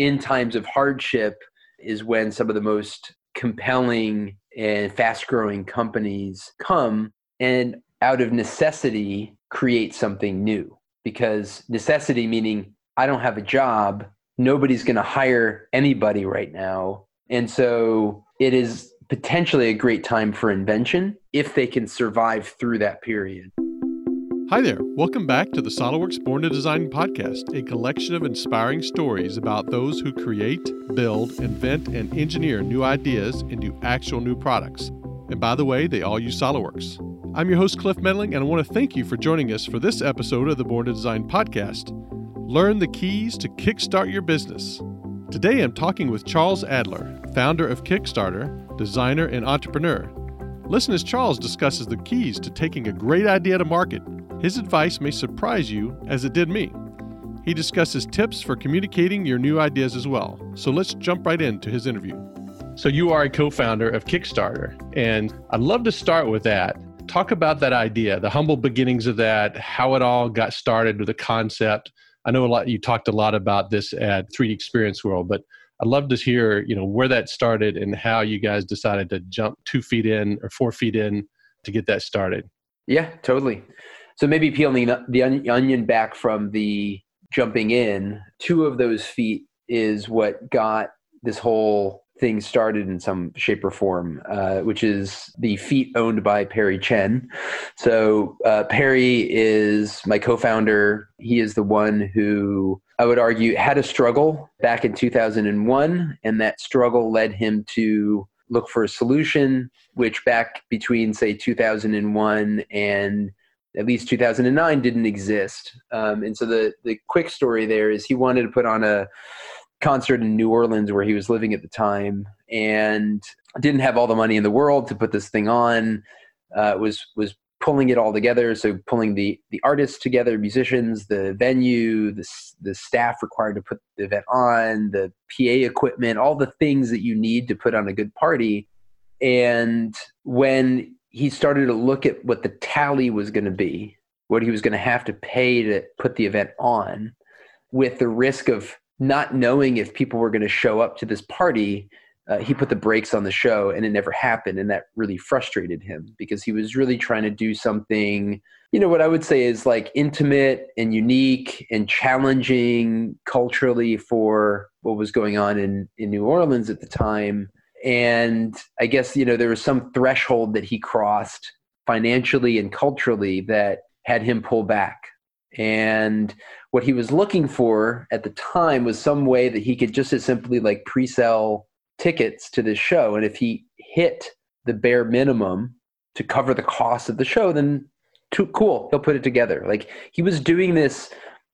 in times of hardship is when some of the most compelling and fast growing companies come and out of necessity create something new. Because necessity meaning i don't have a job nobody's going to hire anybody right now. And so it is potentially a great time for invention if they can survive through that period Hi there. Welcome back to the SolidWorks Born to Design podcast, a collection of inspiring stories about those who create, build, invent, and engineer new ideas into actual new products. And by the way, they all use SolidWorks. I'm your host, Cliff Medling, and I want to thank you for joining us for this episode of the Born to Design podcast. Learn the keys to kickstart your business. Today I'm talking with Charles Adler, founder of Kickstarter, designer, and entrepreneur. Listen as Charles discusses the keys to taking a great idea to market his advice may surprise you as it did me. He discusses tips for communicating your new ideas as well. So let's jump right into his interview. So, you are a co founder of Kickstarter, and I'd love to start with that. Talk about that idea, the humble beginnings of that, how it all got started with the concept. I know a lot, you talked a lot about this at 3D Experience World, but I'd love to hear, you know, where that started and how you guys decided to jump two feet in or four feet in to get that started. Yeah, totally. So maybe peeling the onion back from the jumping in, two of those feet is what got this whole thing started in some shape or form, uh, which is the feet owned by Perry Chen. So uh, Perry is my co-founder. He is the one who I would argue had a struggle back in 2001, and that struggle led him to look for a solution, which back between say 2001 and at least 2009 didn't exist. Um, and so the the quick story there is he wanted to put on a concert in New Orleans where he was living at the time and didn't have all the money in the world to put this thing on. Uh, was was pulling it all together. So pulling the the artists together, musicians, the venue, the the staff required to put the event on, the PA equipment, all the things that you need to put on a good party. And when he started to look at what the tally was going to be, what he was going to have to pay to put the event on, with the risk of not knowing if people were going to show up to this party. Uh, he put the brakes on the show and it never happened. And that really frustrated him because he was really trying to do something, you know, what I would say is like intimate and unique and challenging culturally for what was going on in, in New Orleans at the time and i guess you know there was some threshold that he crossed financially and culturally that had him pull back. And what he was looking for at the time was some way that he could just as simply like pre-sell tickets to this show. And if he hit the bare minimum to cover the cost of the show then too cool he'll put it together. Like he was doing this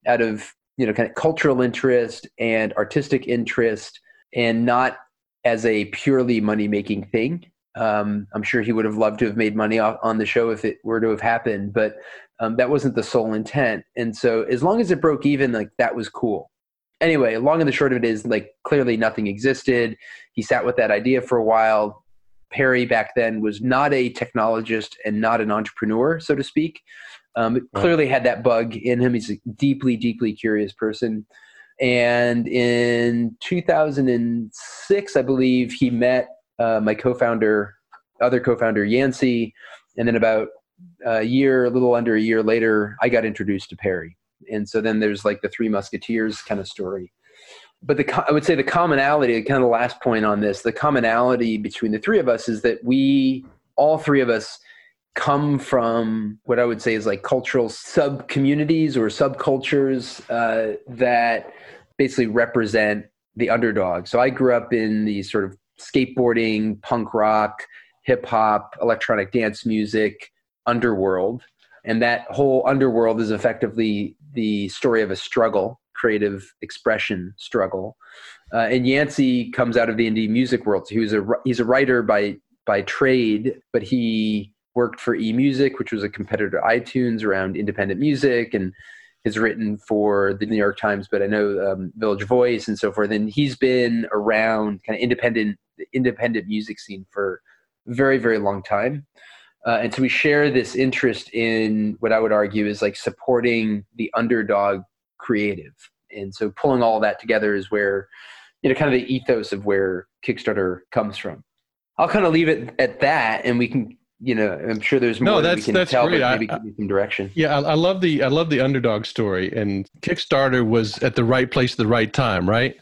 out of you know kind of cultural interest and artistic interest and not as a purely money making thing. Um, I'm sure he would have loved to have made money on the show if it were to have happened, but um, that wasn't the sole intent. And so, as long as it broke even, like that was cool. Anyway, long and the short of it is, like clearly nothing existed. He sat with that idea for a while. Perry back then was not a technologist and not an entrepreneur, so to speak. Um, clearly had that bug in him. He's a deeply, deeply curious person. And in 2006, I believe he met uh, my co-founder, other co-founder Yancey, and then about a year, a little under a year later, I got introduced to Perry. And so then there's like the Three Musketeers kind of story. But the I would say the commonality, kind of the last point on this, the commonality between the three of us is that we, all three of us, come from what I would say is like cultural sub communities or subcultures uh, that basically represent the underdog. So I grew up in the sort of skateboarding, punk rock, hip hop, electronic dance music underworld. And that whole underworld is effectively the story of a struggle, creative expression struggle. Uh, and Yancey comes out of the indie music world. So he was a he's a writer by by trade, but he worked for eMusic, which was a competitor to iTunes around independent music and has written for the New York Times, but I know um, Village Voice and so forth. And he's been around kind of independent independent music scene for very very long time. Uh, and so we share this interest in what I would argue is like supporting the underdog creative. and so pulling all that together is where you know kind of the ethos of where kickstarter comes from i'll kind of leave it at that and we can you know i'm sure there's more no that that's we can that's tell great. But maybe I, give you some direction. Yeah I, I love the i love the underdog story and kickstarter was at the right place at the right time right?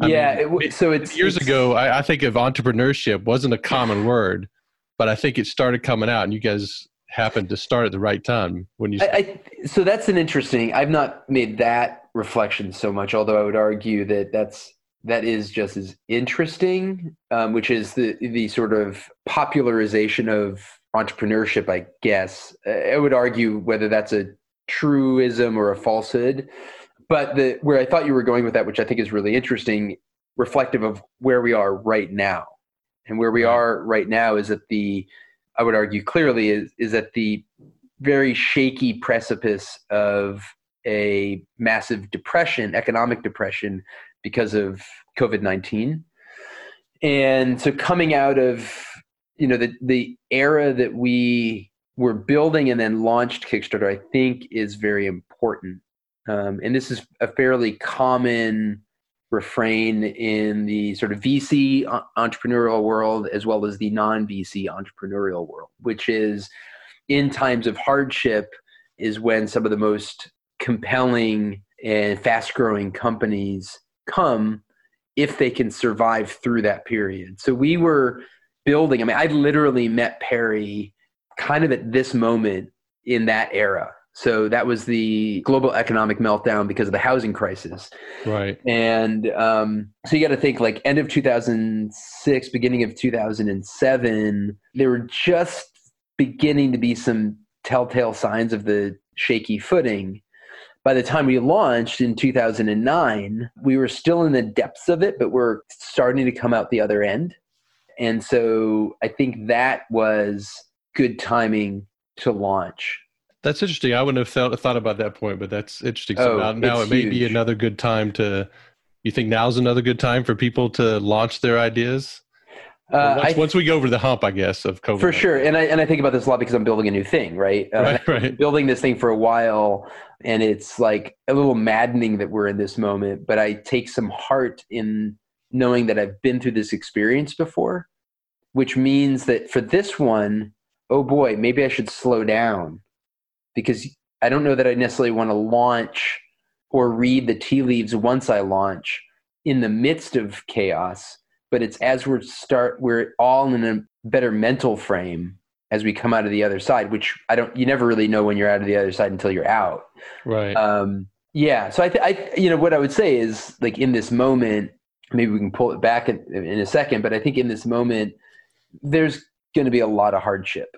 I yeah mean, it, so it's years it's- ago I, I think of entrepreneurship wasn't a common word but i think it started coming out and you guys happened to start at the right time when you so that's an interesting i've not made that reflection so much although i would argue that that's that is just as interesting um, which is the the sort of popularization of entrepreneurship i guess. I would argue whether that's a truism or a falsehood but the where i thought you were going with that which i think is really interesting reflective of where we are right now. And where we are right now is at the i would argue clearly is is at the very shaky precipice of a massive depression economic depression because of covid-19 and so coming out of you know the the era that we were building and then launched kickstarter i think is very important. Um, and this is a fairly common refrain in the sort of vc entrepreneurial world as well as the non-vc entrepreneurial world which is in times of hardship is when some of the most compelling and fast growing companies come if they can survive through that period. So we were building, I mean, I literally met Perry kind of at this moment in that era. So that was the global economic meltdown because of the housing crisis. right And um, so you got to think like end of 2006, beginning of 2007, there were just beginning to be some telltale signs of the shaky footing. By the time we launched in 2009, we were still in the depths of it, but we're starting to come out the other end. And so I think that was good timing to launch. That's interesting. I wouldn't have thought, thought about that point, but that's interesting. So Oh, now, now it may be another good time to. You think now's another good time for people to launch their ideas? Uh, once, once we go over the hump, I guess, of COVID. For sure, and I and I think about this a lot because I'm building a new thing, right? Uh, Right, right. Building this thing for a while, and it's like a little maddening that we're in this moment. But I take some heart in knowing that I've been through this experience before, which means that for this one, oh boy, maybe I should slow down because I don't know that I necessarily want to launch or read the tea leaves once I launch in the midst of chaos but it's as we're start we're all in a better mental frame as we come out of the other side which i don't you never really know when you're out of the other side until you're out Right. um yeah so i th- i you know what i would say is like in this moment maybe we can pull it back in, in a second but i think in this moment there's going to be a lot of hardship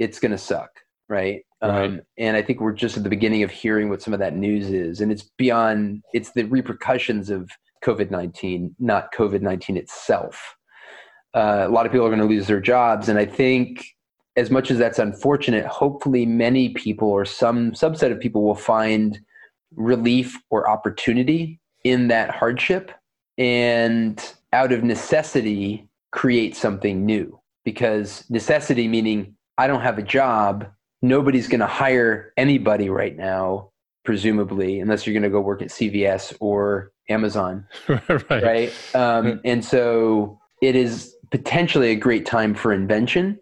it's going to suck right Right. um, and i think we're just at the beginning of hearing what some of that news is and it's beyond it's the repercussions of covid-19 not covid-19 itself. Uh, a lot of people are going to lose their jobs and i think as much as that's unfortunate hopefully many people or some subset of people will find relief or opportunity in that hardship and out of necessity create something new. Because necessity meaning i don't have a job. Nobody's going to hire anybody right now presumably unless you're going to go work at cvs or amazon right. right um, and so it is potentially a great time for invention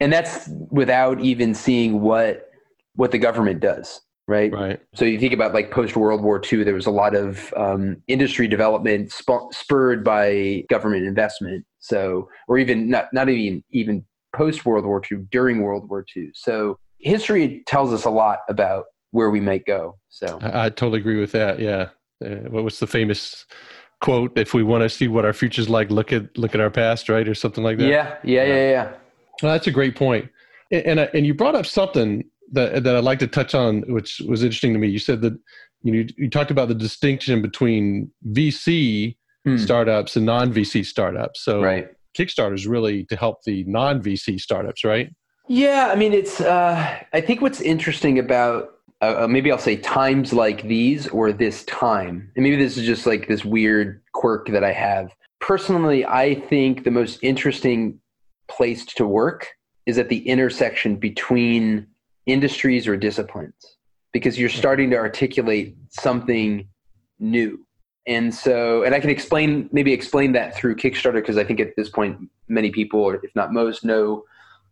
and that's without even seeing what what the government does right Right. so you think about like post World War II, there was a lot of um, industry development sp- spurred by government investment. So, or even not not even even post World War II, during World War II. So history tells us a lot about where we might go. So I, I totally agree with that. Yeah. Uh, what was the famous quote? If we want to see what our future's like, look at look at our past, right, or something like that. yeah, yeah, yeah, yeah. Well, that's a great point. And and, and you brought up something that that I'd like to touch on, which was interesting to me. You said that you know, you talked about the distinction between VC Hmm. startups and non VC startups. So Right. Kickstarter is really to help the non VC startups, right? Yeah, I mean, it's. Uh, I think what's interesting about uh, uh, maybe I'll say times like these or this time, and maybe this is just like this weird quirk that I have. Personally, I think the most interesting place to work is at the intersection between industries or disciplines because you're starting to articulate something new. And so, and I can explain, maybe explain that through Kickstarter because I think at this point, many people, if not most, know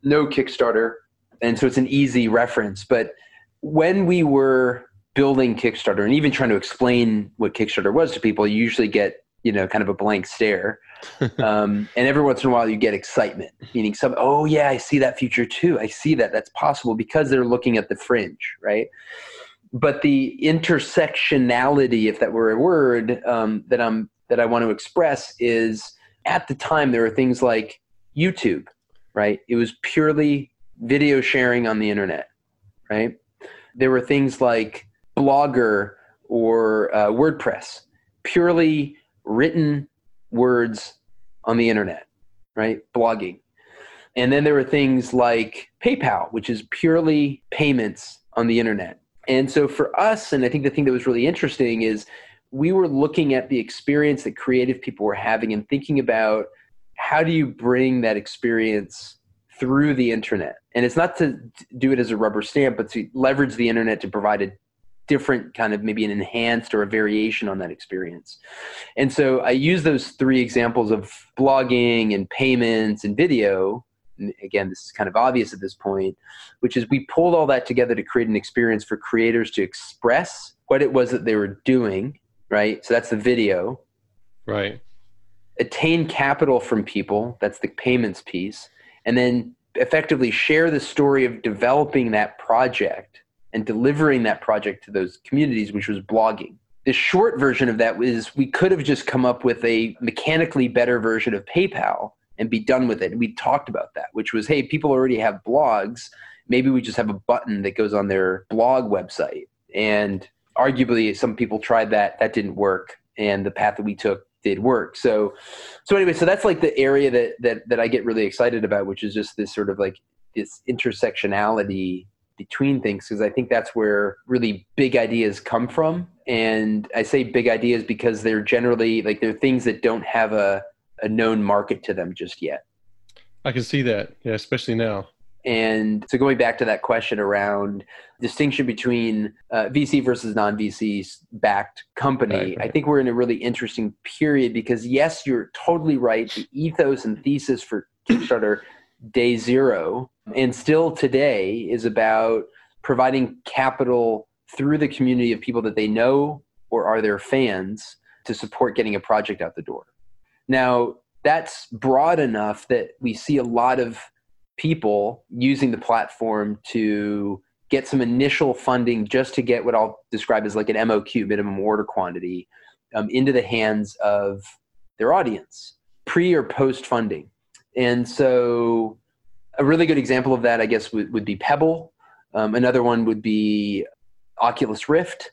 know Kickstarter, and so it's an easy reference. But when we were building Kickstarter and even trying to explain what Kickstarter was to people, you usually get you know kind of a blank stare, um, and every once in a while you get excitement, meaning some oh yeah I see that future too, I see that that's possible because they're looking at the fringe, right? But the intersectionality, if that were a word um, that I'm that I want to express, is at the time there were things like YouTube, right? It was purely video sharing on the internet, right? There were things like Blogger or uh, WordPress, purely written words on the internet, right? Blogging. And then there were things like PayPal, which is purely payments on the internet. And so for us, and I think the thing that was really interesting is we were looking at the experience that creative people were having and thinking about how do you bring that experience through the internet? And it's not to do it as a rubber stamp, but to leverage the internet to provide a different kind of maybe an enhanced or a variation on that experience. And so I use those three examples of blogging and payments and video. And again, this is kind of obvious at this point, which is we pulled all that together to create an experience for creators to express what it was that they were doing, right? So that's the video. Right attain capital from people that's the payments piece and then effectively share the story of developing that project and delivering that project to those communities which was blogging. The short version of that was we could have just come up with a mechanically better version of paypal and be done with it. And we talked about that which was hey people already have blogs. Maybe we just have a button that goes on their blog website. And arguably some people tried that. That didn't work. And the path that we took did work. So, so anyway, so that's like the area that that that I get really excited about, which is just this sort of like this intersectionality between things, because I think that's where really big ideas come from. And I say big ideas because they're generally like they're things that don't have a a known market to them just yet. I can see that, yeah, especially now. And so going back to that question around distinction between uh, VC versus non-VC backed company, right, right. I think we're in a really interesting period because yes, you're totally right. The ethos and thesis for Kickstarter day zero and still today is about providing capital through the community of people that they know or are their fans to support getting a project out the door. Now, that's broad enough that we see a lot of people using the platform to get some initial funding just to get what I'll describe as like an MOQ, minimum order quantity, um, into the hands of their audience, pre or post funding. And so, a really good example of that, I guess, would, would be Pebble. Um, another one would be Oculus Rift.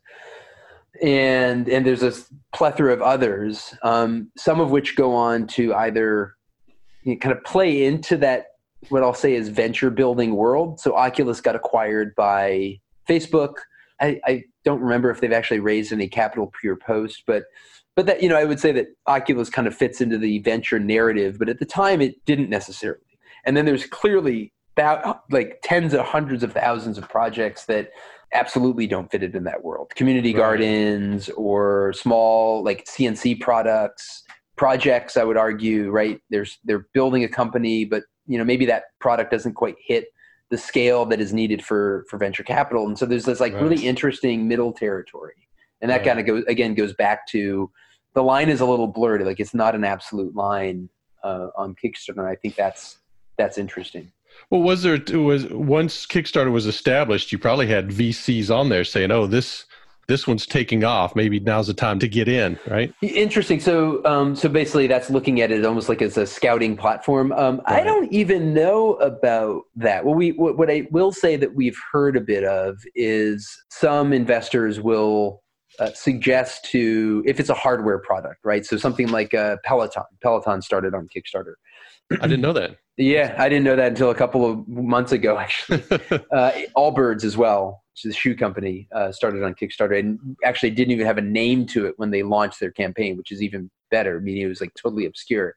And, and there's a plethora of others, um, some of which go on to either you know, kind of play into that what I'll say is venture building world. So Oculus got acquired by Facebook. I, I don't remember if they've actually raised any capital pre-Post, but but that you know I would say that Oculus kind of fits into the venture narrative, but at the time it didn't necessarily. And then there's clearly about like tens of hundreds of thousands of projects that absolutely don't fit it in that world. Community right. gardens or small like CNC products projects i would argue right there's they're building a company but you know maybe that product doesn't quite hit the scale that is needed for for venture capital. And so there's this like right. really interesting middle territory. And that kind of goes again goes back to the line is a little blurred. Like it's not an absolute line uh, on kickstarter. I think that's that's interesting. Well was there was once kickstarter was established you probably had vcs on there saying oh this this one's taking off. Maybe now's the time to get in, right? Interesting. So, um, so basically, that's looking at it almost like as a scouting platform. Um, right. I don't even know about that. Well, we what, what I will say that we've heard a bit of is some investors will uh, suggest to if it's a hardware product, right? So something like a Peloton. Peloton started on Kickstarter. I didn't know that. Yeah, I didn't know that until a couple of months ago, actually. uh, Allbirds as well, a shoe company, uh, started on Kickstarter and actually didn't even have a name to it when they launched their campaign, which is even better, meaning it was like totally obscure.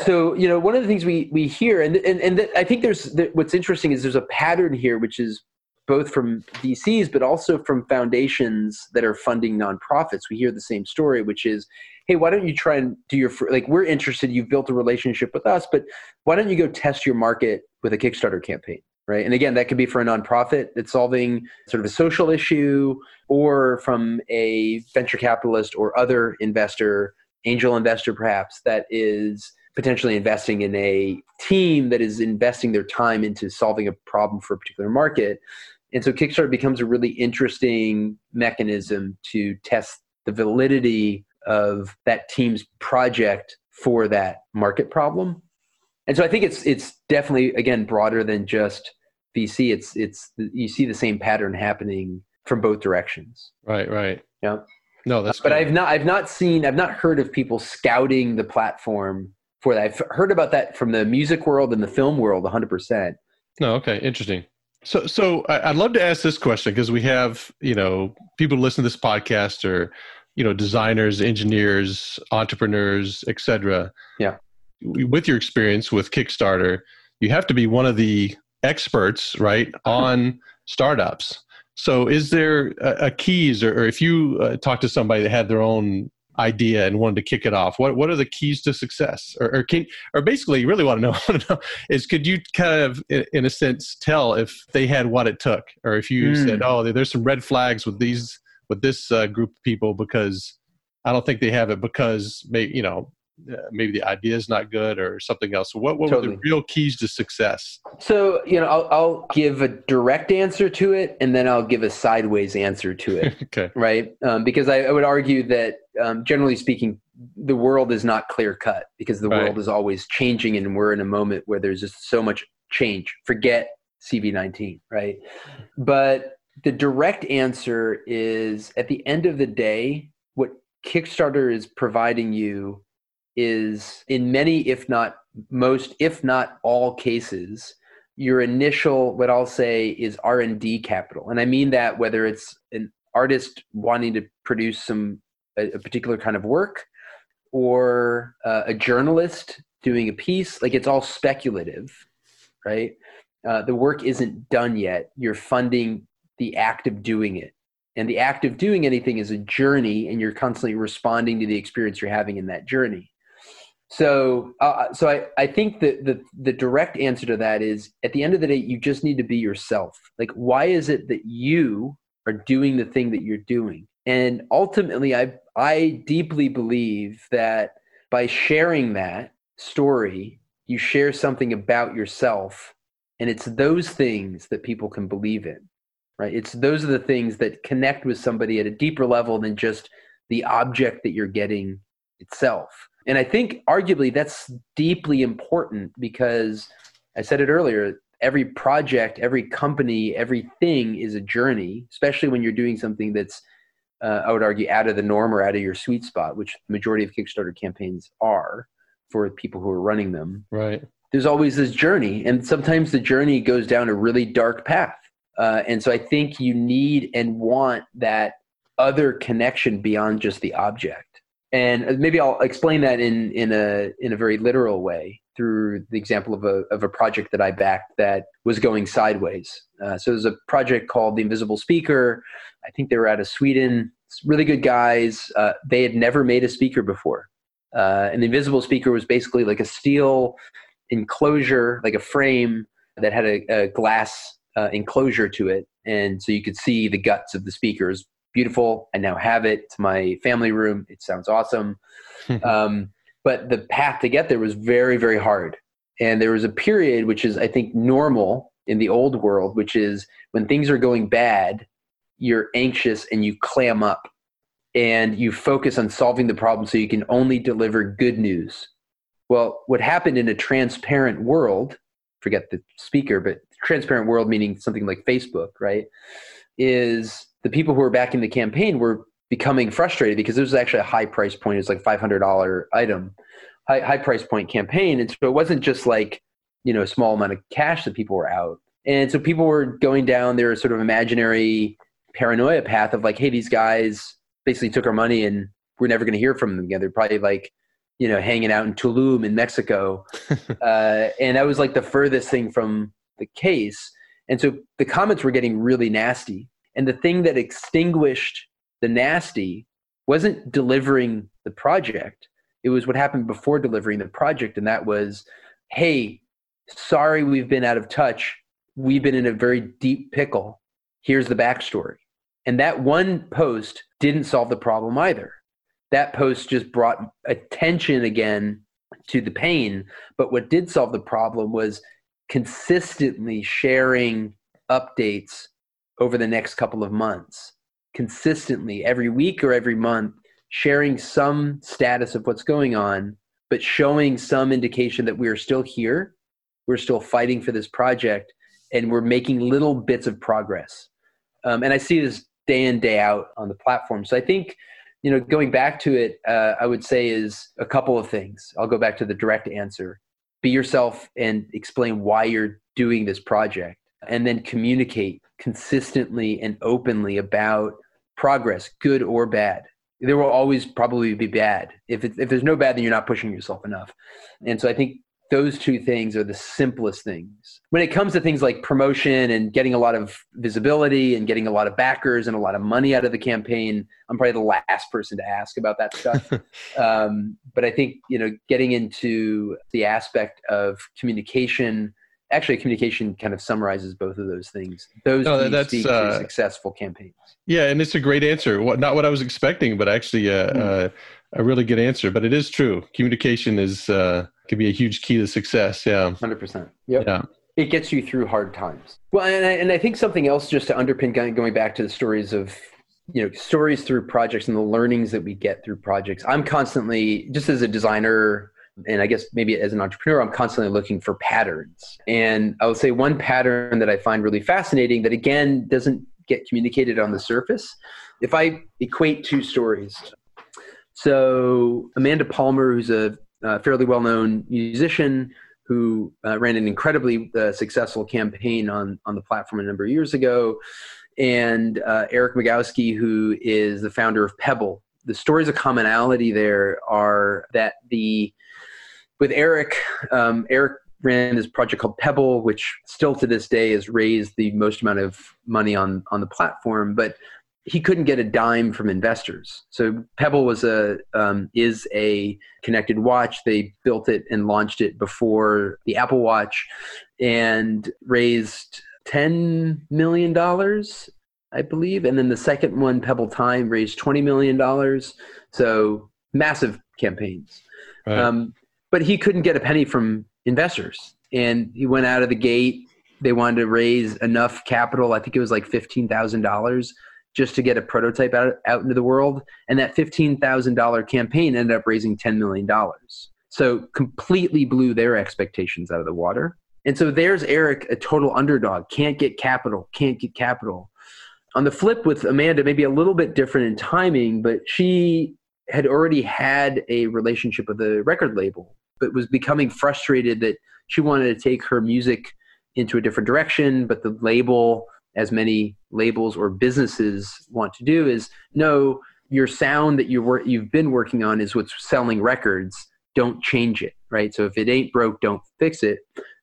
So, you know, one of the things we, we hear, and, and, and I think there's, what's interesting is there's a pattern here, which is both from VCs, but also from foundations that are funding nonprofits. We hear the same story, which is, hey, why don't you try and do your, like, we're interested, you've built a relationship with us, but why don't you go test your market with a Kickstarter campaign? Right. And again, that could be for a nonprofit that's solving sort of a social issue or from a venture capitalist or other investor, angel investor perhaps, that is potentially investing in a team that is investing their time into solving a problem for a particular market. And so Kickstarter becomes a really interesting mechanism to test the validity of that team's project for that market problem. And so I think it's it's definitely again broader than just VC. It's it's you see the same pattern happening from both directions. Right, right. Yeah. No, that's. But I've not I've not seen I've not heard of people scouting the platform for that. I've heard about that from the music world and the film world 100%. No, okay, interesting. So, so I'd love to ask this question because we have, you know, people listen to this podcast or, you know, designers, engineers, entrepreneurs, etc. Yeah. With your experience with Kickstarter, you have to be one of the experts, right, on startups. So, is there a, a keys, or, or, if you uh, talk to somebody that had their own idea and wanted to kick it off what what are the keys to success or, or can or basically you really want to know, want to know is could you kind of in, in, a sense tell if they had what it took or if you mm. said oh there's some red flags with these with this uh, group of people because i don't think they have it because maybe you know maybe the idea is not good or something else. So what, what totally. were the real keys to success? So, you know, I'll, I'll, give a direct answer to it and then I'll give a sideways answer to it. okay. Right. Um, because I, I, would argue that um, generally speaking, the world is not clear cut because the right. world is always changing and we're in a moment where there's just so much change. Forget CV19, right? But the direct answer is at the end of the day, what Kickstarter is providing you is in many, if not most, if not all cases, your initial, what I'll say is R&D capital. And I mean that whether it's an artist wanting to produce some a, a particular kind of work or uh, a journalist doing a piece like it's all speculative right? Uh, the work isn't done yet. You're funding the act of doing it. And the act of doing anything is a journey and you're constantly responding to the experience you're having in that journey so uh, so I, I think that the, the direct answer to that is at the end of the day you just need to be yourself like why is it that you are doing the thing that you're doing and ultimately, I, I deeply believe that by sharing that story, you share something about yourself. And it's those things that people can believe in, right? It's those are the things that connect with somebody at a deeper level than just the object that you're getting itself. And I think arguably that's deeply important because I said it earlier every project, every company, everything is a journey, especially when you're doing something that's uh, I would argue, out of the norm or out of your sweet spot, which the majority of Kickstarter campaigns are for people who are running them. Right. There's always this journey, and sometimes the journey goes down a really dark path. Uh, and so I think you need and want that other connection beyond just the object. And maybe I'll explain that in in a in a very literal way through the example of a of a project that I backed that was going sideways. Uh, so there's a project called The Invisible Speaker. I think they were out of Sweden. Really good guys. Uh, they had never made a speaker before, uh, and the Invisible Speaker was basically like a steel enclosure, like a frame that had a, a glass uh, enclosure to it, and so you could see the guts of the speakers. Beautiful. I now have it. It's my family room. It sounds awesome. um, but the path to get there was very very hard and there was a period which is i think normal in the old world which is when things are going bad you're anxious and you clam up and you focus on solving the problem so you can only deliver good news well what happened in a transparent world forget the speaker but transparent world meaning something like facebook right is the people who were backing the campaign were becoming frustrated because this was actually a high price point. It's like five hundred dollar item, high high price point campaign, and so it wasn't just like you know a small amount of cash that people were out, and so people were going down their sort of imaginary paranoia path of like, hey, these guys basically took our money and we're never going to hear from them again. They're probably like you know hanging out in Tulum in Mexico, uh, and that was like the furthest thing from the case. And so the comments were getting really nasty. And the thing that extinguished the nasty wasn't delivering the project, it was what happened before delivering the project. And that was, hey, sorry we've been out of touch. We've been in a very deep pickle. Here's the backstory. And that one post didn't solve the problem either. That post just brought attention again to the pain. But what did solve the problem was consistently sharing updates over the next couple of months, consistently every week or every month, sharing some status of what's going on, but showing some indication that we are still here, we're still fighting for this project, and we're making little bits of progress. Um, and I see this day in, day out on the platform. So I think you know, going back to it, uh, I would say is a couple of things. I'll go back to the direct answer. Be yourself and explain why you're doing this project, and then communicate consistently and openly about progress, good or bad. There will always probably be bad. If, it, if there's no bad, then you're not pushing yourself enough. And so I think those two things are the simplest things. When it comes to things like promotion and getting a lot of visibility and getting a lot of backers and a lot of money out of the campaign, I'm probably the last person to ask about that stuff. um, but I think you know, getting into the aspect of communication. Actually, communication kind of summarizes both of those things. Those no, that's uh, successful campaigns. Yeah, and it's a great answer. What, not what I was expecting, but actually uh, mm. uh, a really good answer. But it is true. Communication is uh, could be a huge key to success. Yeah. 100%. Yep. Yeah. It gets you through hard times. Well, and I, and I think something else just to underpin going back to the stories of you know stories through projects and the learnings that we get through projects i'm constantly just as a designer and i guess maybe as an entrepreneur i'm constantly looking for patterns and i would say one pattern that i find really fascinating that again doesn't get communicated on the surface if i equate two stories so amanda palmer who's a uh, fairly well known musician who uh, ran an incredibly uh, successful campaign on, on the platform a number of years ago, and uh, Eric Migicovsky, who is the founder of Pebble. The stories of commonality there are that the with Eric, um, Eric ran this project called Pebble, which still to this day has raised the most amount of money on on the platform. But he couldn't get a dime from investors. So Pebble was a um, is a connected watch. They built it and launched it before the Apple Watch, and raised ten million dollars, I believe. And then the second one, Pebble Time, raised twenty million dollars. So massive campaigns. Right. Um, but he couldn't get a penny from investors, and he went out of the gate. They wanted to raise enough capital. I think it was like fifteen thousand dollars just to get a prototype out, out into the world. And that $15,000 campaign ended up raising $10 million. So completely blew their expectations out of the water. And so there's Eric, a total underdog, can't get capital, can't get capital. On the flip with Amanda, maybe a little bit different in timing, but she had already had a relationship with a record label, but was becoming frustrated that she wanted to take her music into a different direction, but the label as many labels or businesses want to do is no your sound that you wor- you've been working on is what's selling records. Don't change it right? So if it ain't broke don't fix it.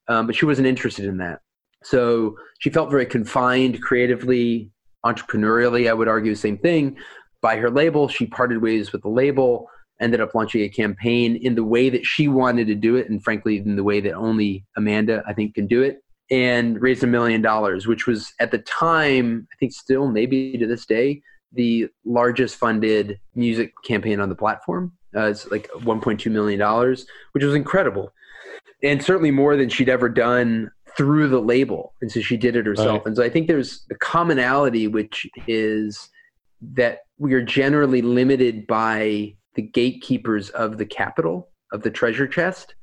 Um, but she wasn't interested in that. So she felt very confined creatively entrepreneurially i would argue the same thing. By her label she parted ways with the label ended up launching a campaign in the way that she wanted to do it and frankly in the way that only amanda i think can do it and raised a million dollars, which was at the time, I think still maybe to this day, the largest funded music campaign on the platform. Uh, it's like $1.2 million, which was incredible. And certainly more than she'd ever done through the label. And so she did it herself. Right. And so I think there's a commonality, which is that we are generally limited by the gatekeepers of the capital, of the treasure chest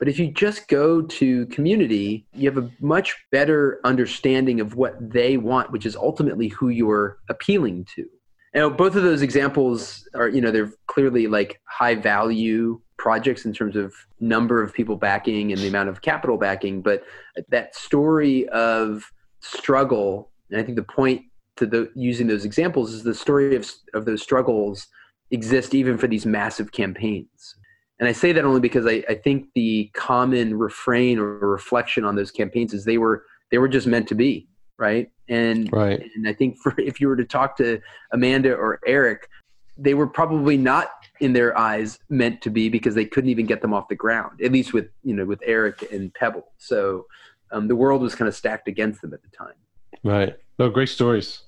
but if you just go to community, you have a much better understanding of what they want, which is ultimately who you're appealing to. Now, both of those examples are, you know, they're clearly like high value projects in terms of number of people backing and the amount of capital backing. But that story of struggle, and I think the point to the, using those examples is the story of, of those struggles exist even for these massive campaigns. And I say that only because I, I think the common refrain or reflection on those campaigns is they were they were just meant to be, right? And right. and I think for if you were to talk to Amanda or Eric, they were probably not in their eyes meant to be because they couldn't even get them off the ground. At least with you know with Eric and Pebble. So um, the world was kind of stacked against them at the time. Right. No, great stories.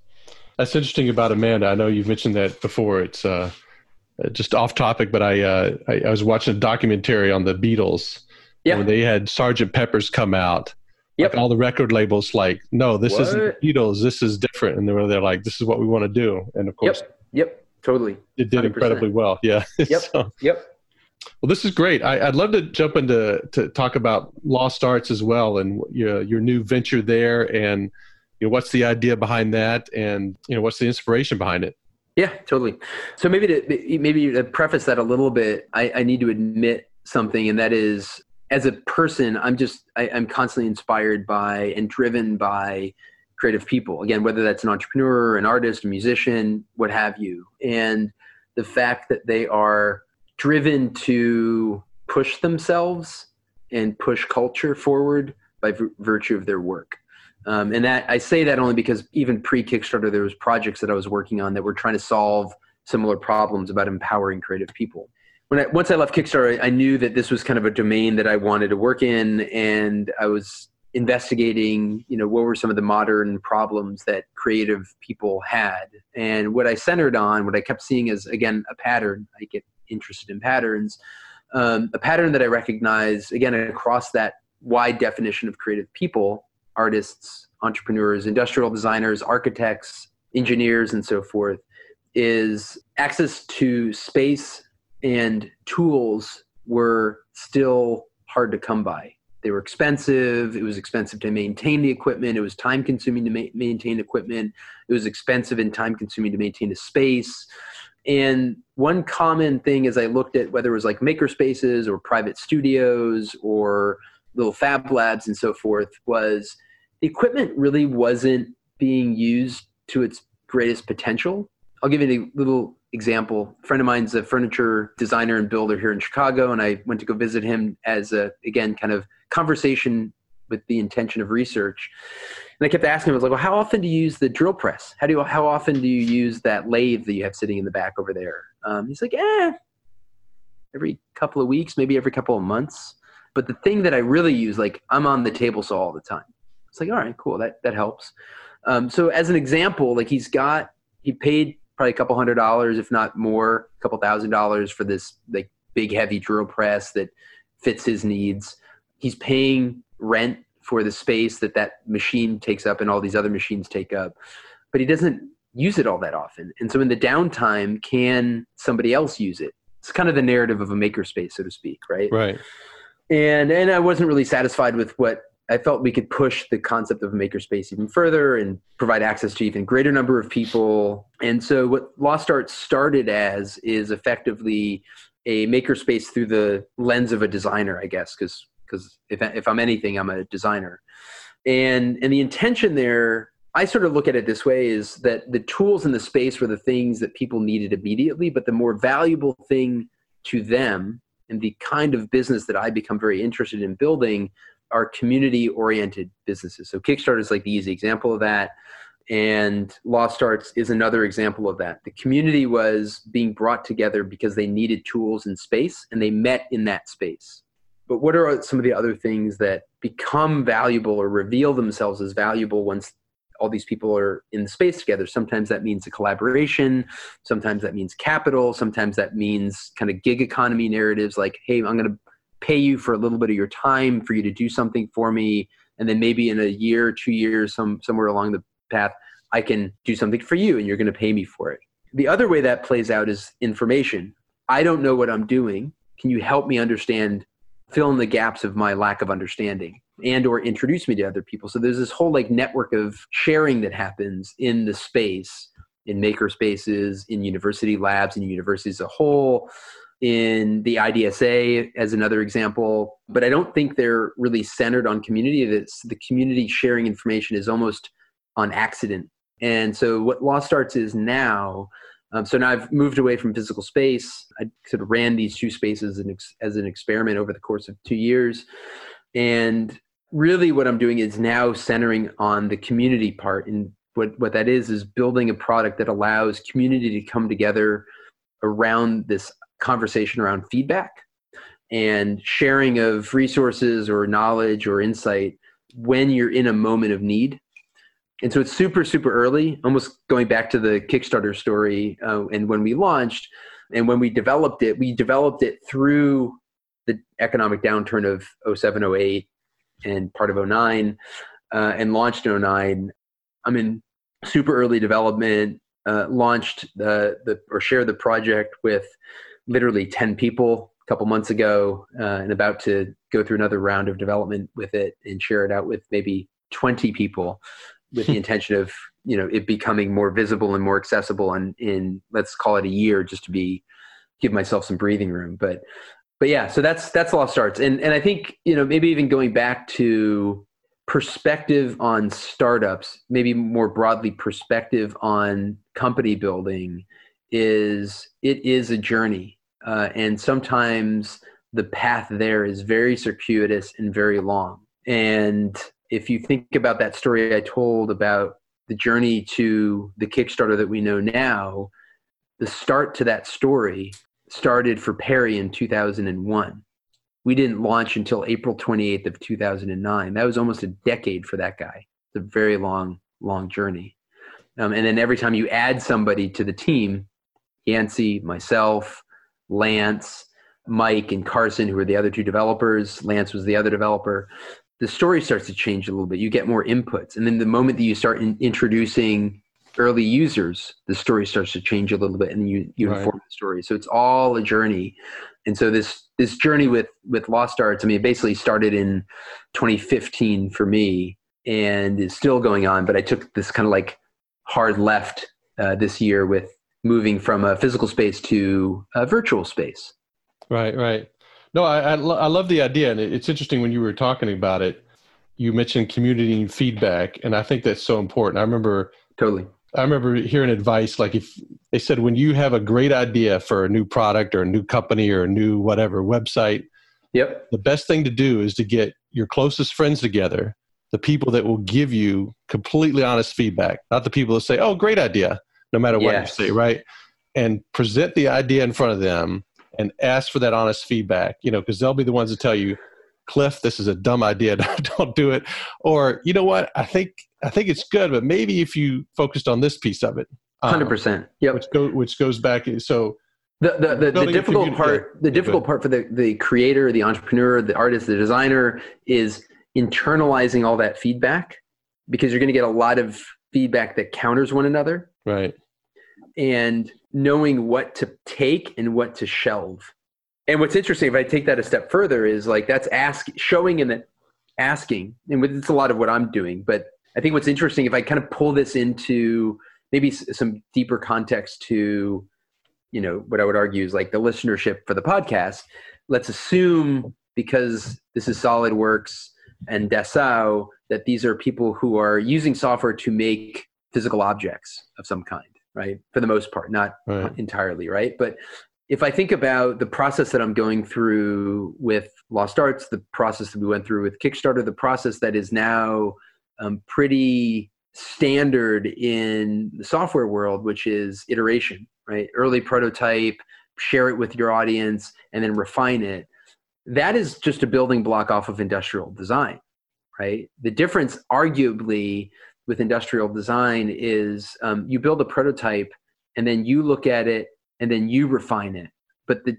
That's interesting about Amanda. I know you've mentioned that before. It's uh, just off topic, but I, uh, I, I was watching a documentary on the Beatles. Yeah. When they had Sergeant Pepper's come out. Yep. Like all the record labels, like, no, this What? isn't the Beatles. This is different, and they were they're like, this is what we want to do, and of course, Yep. Yep. Totally. it did 100%. incredibly well. Yeah. Yep. So- Yep. Well, this is great. I, I'd love to jump into to talk about Lost Arts as well, and your your new venture there, and you know what's the idea behind that, and you know what's the inspiration behind it. Yeah, totally. So maybe to maybe to preface that a little bit, I, I need to admit something, and that is, as a person, I'm just I, I'm constantly inspired by and driven by creative people. Again, whether that's an entrepreneur, an artist, a musician, what have you, and the fact that they are driven to push themselves and push culture forward by v- virtue of their work. Um, and that I say that only because even pre Kickstarter, there was projects that I was working on that were trying to solve similar problems about empowering creative people. When I, once I left Kickstarter, I knew that this was kind of a domain that I wanted to work in, and I was investigating, you know, what were some of the modern problems that creative people had, and what I centered on, what I kept seeing is again a pattern. I get interested in patterns. Um, a pattern that I recognize again across that wide definition of creative people artists, entrepreneurs, industrial designers, architects, engineers, and so forth, is access to space and tools were still hard to come by. They were expensive. It was expensive to maintain the equipment. It was time consuming to ma- maintain equipment. It was expensive and time consuming to maintain a space. And one common thing as I looked at whether it was like maker spaces or private studios or little fab labs and so forth was the equipment really wasn't being used to its greatest potential. I'll give you a little example. A friend of mine's a furniture designer and builder here in Chicago, and I went to go visit him as a, again, kind of conversation with the intention of research. And I kept asking him, I was like, well, how often do you use the drill press? How do you, how often do you use that lathe that you have sitting in the back over there? Um, he's like, eh, every couple of weeks, maybe every couple of months. But the thing that I really use, like I'm on the table saw all the time. It's like, all right, cool, that that helps. Um, so as an example, like he's got, he paid probably a couple hundred dollars, if not more, a couple thousand dollars for this like big heavy drill press that fits his needs. He's paying rent for the space that that machine takes up and all these other machines take up, but he doesn't use it all that often. And so in the downtime, can somebody else use it? It's kind of the narrative of a makerspace, so to speak, right? Right. and and I wasn't really satisfied with what I felt we could push the concept of makerspace even further and provide access to even greater number of people. And so what Lost Arts started as is effectively a makerspace through the lens of a designer, I guess, because because if if I'm anything, I'm a designer. And and the intention there, I sort of look at it this way: is that the tools in the space were the things that people needed immediately, but the more valuable thing to them and the kind of business that I become very interested in building are community oriented businesses. So Kickstarter is like the easy example of that. And Lost Arts is another example of that. The community was being brought together because they needed tools and space, and they met in that space. But what are some of the other things that become valuable or reveal themselves as valuable once all these people are in the space together? Sometimes that means a collaboration, sometimes that means capital, sometimes that means kind of gig economy narratives like, hey, I'm going to pay you for a little bit of your time for you to do something for me. And then maybe in a year, two years, some somewhere along the path, I can do something for you and you're going to pay me for it. The other way that plays out is information. I don't know what I'm doing. Can you help me understand, fill in the gaps of my lack of understanding and or introduce me to other people? So there's this whole like network of sharing that happens in the space, in maker spaces, in university labs, in universities as a whole, in the IDSA as another example. But I don't think they're really centered on community. That's the community sharing information is almost on accident. And so what Lost Arts is now, um, so now I've moved away from physical space. I sort of ran these two spaces as an, ex- as an experiment over the course of two years. And really what I'm doing is now centering on the community part. And what, what that is, is building a product that allows community to come together around this conversation around feedback and sharing of resources or knowledge or insight when you're in a moment of need. And so it's super, super early, almost going back to the Kickstarter story. Uh, and when we launched and when we developed it, we developed it through the economic downturn of 07, 08 and part of 09 uh, and launched in 09. I'm in super early development, uh, launched the, the, or shared the project with literally 10 people a couple months ago uh, and about to go through another round of development with it and share it out with maybe 20 people with the intention of you know it becoming more visible and more accessible and in let's call it a year just to be give myself some breathing room. But but yeah so that's that's lost arts and and i think you know maybe even going back to perspective on startups maybe more broadly perspective on company building is it is a journey uh, and sometimes the path there is very circuitous and very long. And if you think about that story I told about the journey to the Kickstarter that we know now, the start to that story started for Perry in 2001. We didn't launch until April 28th of 2009. That was almost a decade for that guy. It's a very long, long journey. Um, and then every time you add somebody to the team, Yancey, myself, Lance, Mike, and Carson, who are the other two developers. Lance was the other developer. The story starts to change a little bit. You get more inputs. And then the moment that you start in introducing early users, the story starts to change a little bit and you, you right. inform the story. So it's all a journey. And so this this journey with with Lost Arts, I mean, it basically started in 2015 for me and is still going on. But I took this kind of like hard left uh, this year with moving from a physical space to a virtual space. Right, right. No, I I, lo- I love the idea, and it's interesting when you were talking about it. You mentioned community and feedback, and I think that's so important. I remember totally. I remember hearing advice like if they said when you have a great idea for a new product or a new company or a new whatever website, yep. The best thing to do is to get your closest friends together, the people that will give you completely honest feedback, not the people that say, "Oh, great idea." No matter what yes. you say, right? And present the idea in front of them and ask for that honest feedback, you know, because they'll be the ones to tell you, Cliff, this is a dumb idea. Don't do it. Or, you know what? I think, I think it's good, but maybe if you focused on this piece of it. Hundred um, percent. Yeah. Which, go, which goes back. So the, the, the, the difficult part, the difficult part for the, the creator, the entrepreneur, the artist, the designer is internalizing all that feedback because you're going to get a lot of feedback that counters one another. Right and knowing what to take and what to shelve. And what's interesting, if I take that a step further, is like that's ask showing and asking, and it's a lot of what I'm doing. But I think what's interesting, if I kind of pull this into maybe some deeper context to, you know, what I would argue is like the listenership for the podcast. Let's assume because this is SolidWorks and Dassault that these are people who are using software to make physical objects of some kind right? For the most part, not right. entirely, right? But if I think about the process that I'm going through with Lost Arts, the process that we went through with Kickstarter, the process that is now um, pretty standard in the software world, which is iteration, right? Early prototype, share it with your audience, and then refine it. That is just a building block off of industrial design, right? The difference, arguably, with industrial design is um, you build a prototype and then you look at it and then you refine it. But the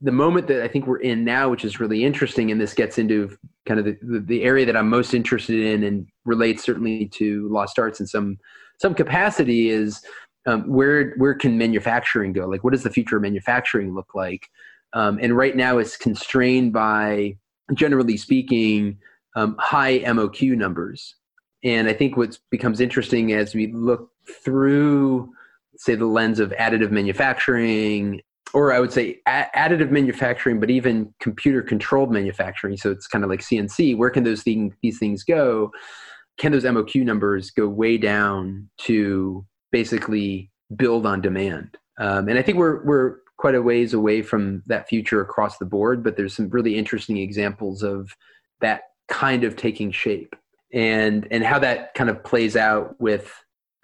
the moment that I think we're in now, which is really interesting, and this gets into kind of the, the, area that I'm most interested in and relates certainly to Lost Arts in some some capacity, is um, where where can manufacturing go? Like, what does the future of manufacturing look like? Um, and right now, it's constrained by, generally speaking, um, high MOQ numbers. And I think what becomes interesting as we look through, say, the lens of additive manufacturing, or I would say a- additive manufacturing, but even computer controlled manufacturing. So it's kind of like CNC. Where can those thing, these things go? Can those MOQ numbers go way down to basically build on demand? Um, and I think we're we're quite a ways away from that future across the board. But there's some really interesting examples of that kind of taking shape and and how that kind of plays out with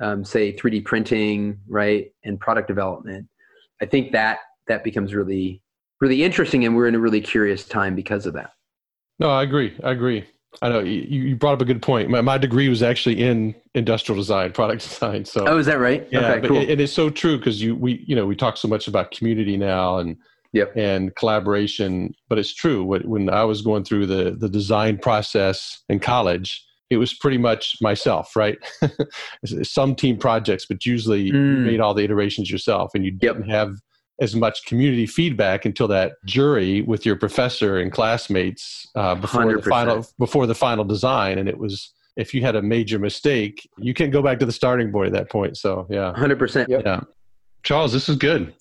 um, say 3d printing right and product development i think that that becomes really really interesting and we're in a really curious time because of that no i agree i agree i know you, you brought up a good point my, my degree was actually in industrial design product design so oh is that right yeah okay, but cool. it, it's so true because you we you know we talk so much about community now and yep. and collaboration. But it's true. When I was going through the the design process in college, it was pretty much myself, right? Some team projects, but usually mm. you made all the iterations yourself, and you didn't yep. have as much community feedback until that jury with your professor and classmates uh, before 100%. the final before the final design, and it was if you had a major mistake, you can't go back to the starting board at that point. So yeah, hundred percent. Yeah, Charles, this is good.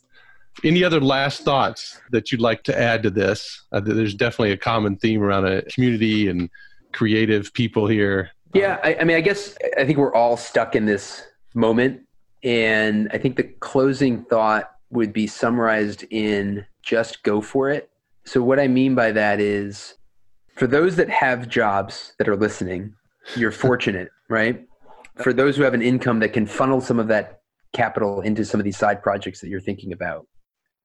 Any other last thoughts that you'd like to add to this? Uh, there's definitely a common theme around a community and creative people here. Um, yeah, I, I mean, I guess I think we're all stuck in this moment. And I think the closing thought would be summarized in just go for it. So, what I mean by that is for those that have jobs that are listening, you're fortunate, right? For those who have an income that can funnel some of that capital into some of these side projects that you're thinking about,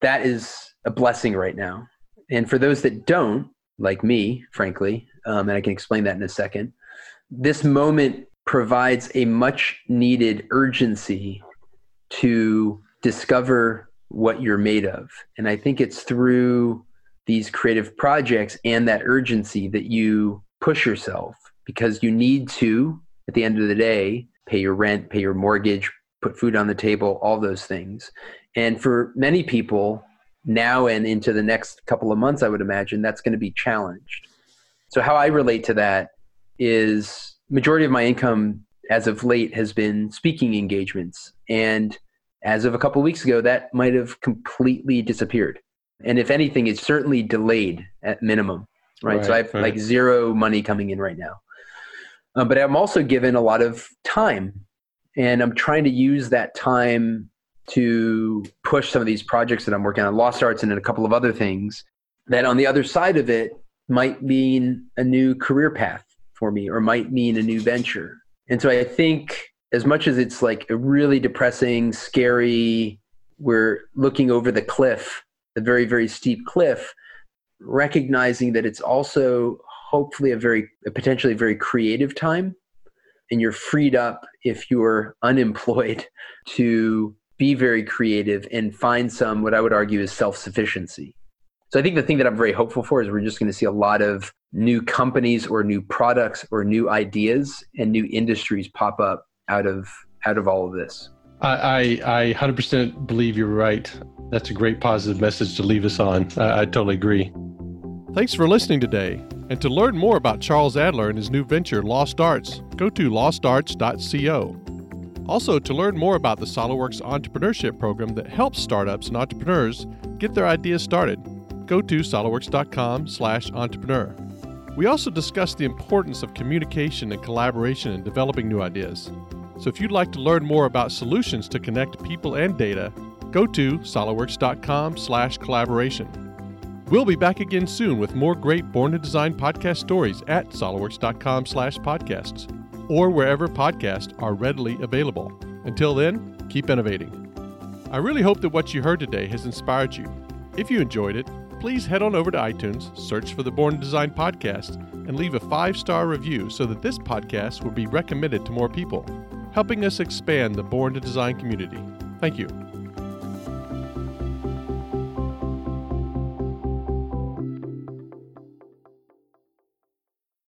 that is a blessing right now. And for those that don't, like me, frankly, um, and I can explain that in a second, this moment provides a much needed urgency to discover what you're made of. And I think it's through these creative projects and that urgency that you push yourself because you need to, at the end of the day, pay your rent, pay your mortgage, put food on the table, all those things. And for many people, now and into the next couple of months, I would imagine that's going to be challenged. So how I relate to that is majority of my income as of late has been speaking engagements. And as of a couple of weeks ago, that might have completely disappeared. And if anything, it's certainly delayed at minimum. Right. right so I have right. like zero money coming in right now. Um, but I'm also given a lot of time and I'm trying to use that time to push some of these projects that I'm working on, Lost Arts and a couple of other things that on the other side of it might mean a new career path for me or might mean a new venture. And so I think as much as it's like a really depressing, scary, we're looking over the cliff, the very, very steep cliff, recognizing that it's also hopefully a very, a potentially very creative time. And you're freed up if you're unemployed to be very creative and find some what I would argue is self sufficiency. So I think the thing that I'm very hopeful for is we're just going to see a lot of new companies or new products or new ideas and new industries pop up out of out of all of this. I, I, I 100% believe you're right. That's a great positive message to leave us on. I, I totally agree. Thanks for listening today. And to learn more about Charles Adler and his new venture, Lost Arts, go to lostarts.co. Also, to learn more about the SolidWorks Entrepreneurship Program that helps startups and entrepreneurs get their ideas started, go to solidworks.com/entrepreneur. We also discuss the importance of communication and collaboration in developing new ideas. So if you'd like to learn more about solutions to connect people and data, go to solidworks.com/collaboration. We'll be back again soon with more great Born to Design podcast stories at solidworks.com/podcasts or wherever podcasts are readily available. Until then, keep innovating. I really hope that what you heard today has inspired you. If you enjoyed it, please head on over to iTunes, search for the Born to Design podcast, and leave a five star review so that this podcast will be recommended to more people, helping us expand the Born to Design community. Thank you.